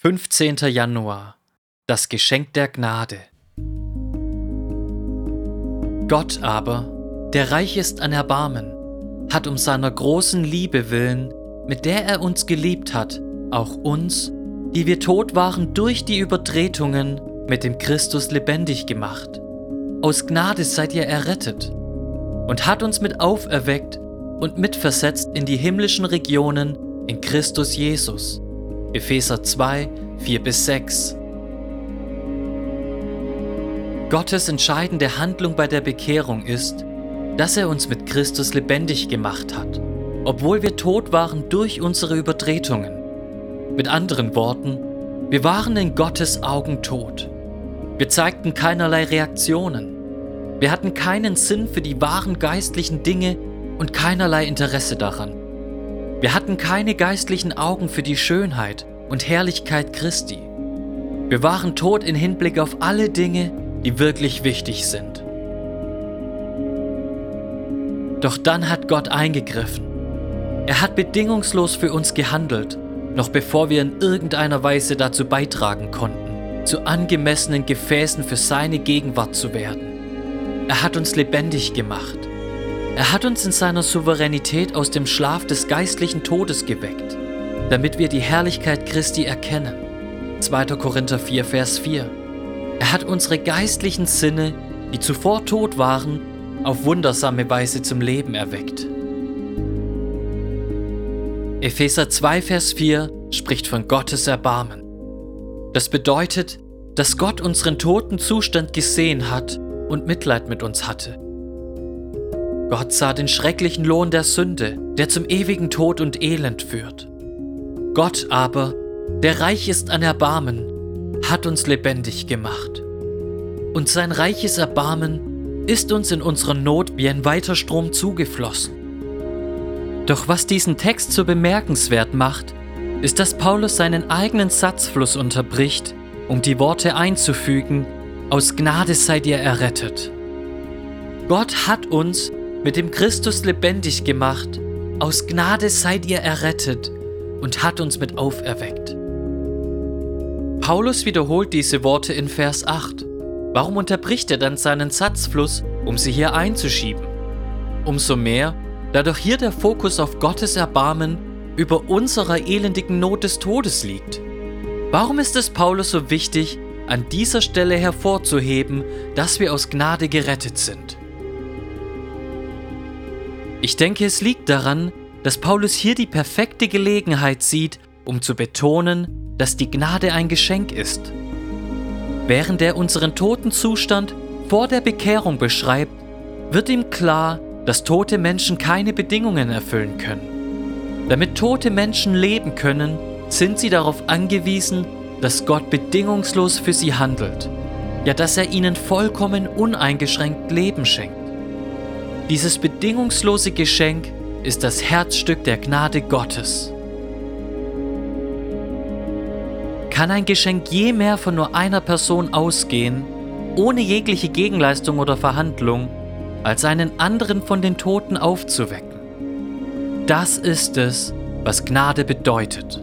15. Januar Das Geschenk der Gnade Gott aber, der reich ist an Erbarmen, hat um seiner großen Liebe willen, mit der er uns geliebt hat, auch uns, die wir tot waren durch die Übertretungen, mit dem Christus lebendig gemacht. Aus Gnade seid ihr errettet und hat uns mit auferweckt und mitversetzt in die himmlischen Regionen in Christus Jesus. Epheser 2, 4 bis 6. Gottes entscheidende Handlung bei der Bekehrung ist, dass er uns mit Christus lebendig gemacht hat, obwohl wir tot waren durch unsere Übertretungen. Mit anderen Worten, wir waren in Gottes Augen tot. Wir zeigten keinerlei Reaktionen. Wir hatten keinen Sinn für die wahren geistlichen Dinge und keinerlei Interesse daran. Wir hatten keine geistlichen Augen für die Schönheit und Herrlichkeit Christi. Wir waren tot in Hinblick auf alle Dinge, die wirklich wichtig sind. Doch dann hat Gott eingegriffen. Er hat bedingungslos für uns gehandelt, noch bevor wir in irgendeiner Weise dazu beitragen konnten, zu angemessenen Gefäßen für seine Gegenwart zu werden. Er hat uns lebendig gemacht. Er hat uns in seiner Souveränität aus dem Schlaf des geistlichen Todes geweckt, damit wir die Herrlichkeit Christi erkennen. 2. Korinther 4, Vers 4. Er hat unsere geistlichen Sinne, die zuvor tot waren, auf wundersame Weise zum Leben erweckt. Epheser 2, Vers 4 spricht von Gottes Erbarmen. Das bedeutet, dass Gott unseren toten Zustand gesehen hat und Mitleid mit uns hatte. Gott sah den schrecklichen Lohn der Sünde, der zum ewigen Tod und Elend führt. Gott aber, der reich ist an Erbarmen, hat uns lebendig gemacht. Und sein reiches Erbarmen ist uns in unserer Not wie ein weiter Strom zugeflossen. Doch was diesen Text so bemerkenswert macht, ist, dass Paulus seinen eigenen Satzfluss unterbricht, um die Worte einzufügen, aus Gnade seid ihr errettet. Gott hat uns mit dem Christus lebendig gemacht, aus Gnade seid ihr errettet und hat uns mit auferweckt. Paulus wiederholt diese Worte in Vers 8. Warum unterbricht er dann seinen Satzfluss, um sie hier einzuschieben? Umso mehr, da doch hier der Fokus auf Gottes Erbarmen über unserer elendigen Not des Todes liegt. Warum ist es Paulus so wichtig, an dieser Stelle hervorzuheben, dass wir aus Gnade gerettet sind? Ich denke, es liegt daran, dass Paulus hier die perfekte Gelegenheit sieht, um zu betonen, dass die Gnade ein Geschenk ist. Während er unseren toten Zustand vor der Bekehrung beschreibt, wird ihm klar, dass tote Menschen keine Bedingungen erfüllen können. Damit tote Menschen leben können, sind sie darauf angewiesen, dass Gott bedingungslos für sie handelt, ja dass er ihnen vollkommen uneingeschränkt Leben schenkt. Dieses bedingungslose Geschenk ist das Herzstück der Gnade Gottes. Kann ein Geschenk je mehr von nur einer Person ausgehen, ohne jegliche Gegenleistung oder Verhandlung, als einen anderen von den Toten aufzuwecken. Das ist es, was Gnade bedeutet.